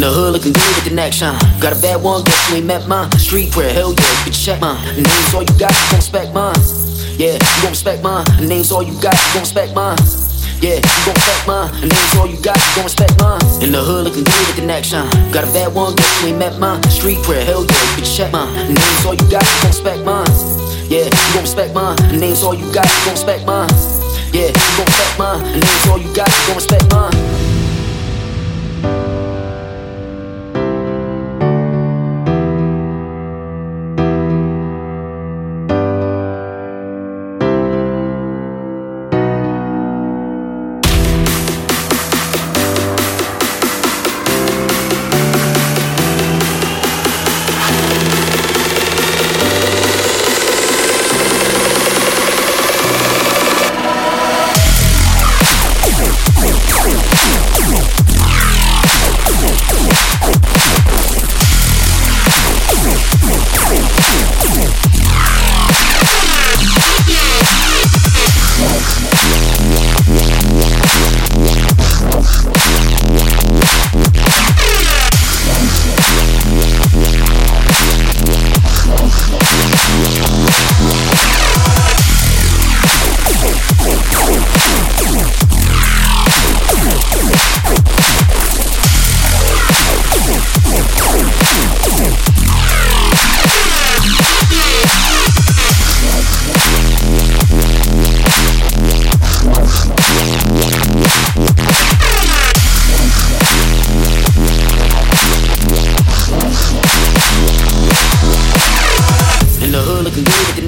In the hood looking good with the neck shine. Got a bad one, guess you ain't met mine. Street prayer, hell yeah, you can check mine. Name's all you got, you gon' respect mine. Yeah, you gon' respect mine. Name's all you got, you gon' respect mine. Yeah, you gon' respect mine. Name's all you got, you gon' respect mine. In the hood looking good with the neck shine. Got a bad one, guess you ain't met mine. Street prayer, hell yeah, you can check mine. Name's all you got, you gon' respect mine. Yeah, you gon' respect mine. Name's all you got, you gon' respect mine. Yeah, you gon' respect mine. Name's all you got, you gon' respect mine.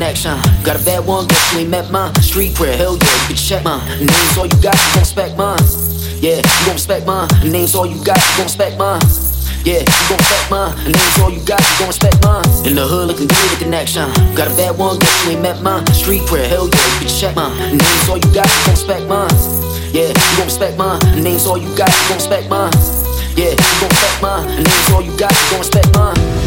Got a bad one, guess you ain't met mine. Street prayer, hell yeah, you can check mine. Name's all you got, you gon' respect mine. Yeah, you gon' respect mine. Name's all you got, you gon' respect mine. Yeah, you gon' respect mine. Name's all you got, you gon' respect mine. In the hood looking good neck shine. Got a bad one, guess you ain't met mine. Street prayer, hell yeah, you can check mine. Name's all you got, you gon' respect mine. Yeah, you gon' respect mine. Name's all you got, you gon' respect mine. Yeah, you gon' respect mine. Name's all you got, you gon' respect mine.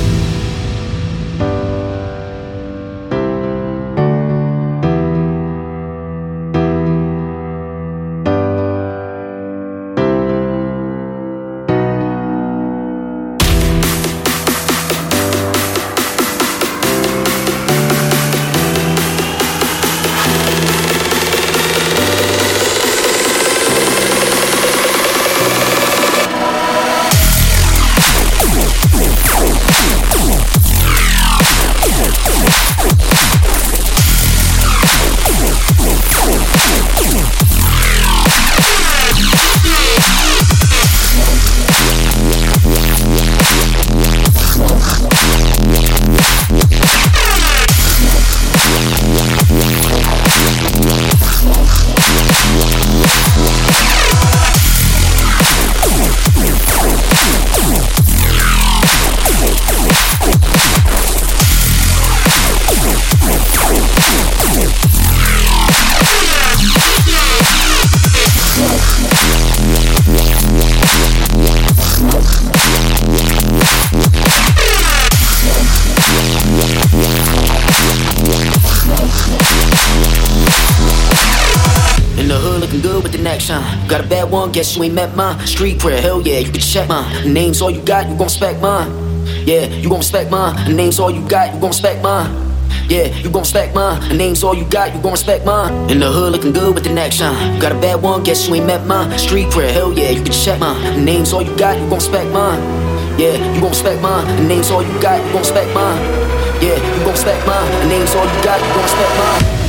Got a bad one, guess you ain't met mine. Street prayer, hell yeah, you can check mine. Name's all you got, you gon' respect mine. Yeah, you gon' respect mine. Name's all you got, you gon' respect mine. Yeah, you gon' respect mine. Name's all you got, you gon' respect mine. In the hood looking good with the neck shine. Got a bad one, guess you ain't met mine. Street prayer, hell yeah, you can check mine. Name's all you got, you gon' respect mine. Yeah, you gon' respect mine. Name's all you got, you gon' respect mine. Yeah, you gon' respect mine. Name's all you got, you gon' respect mine.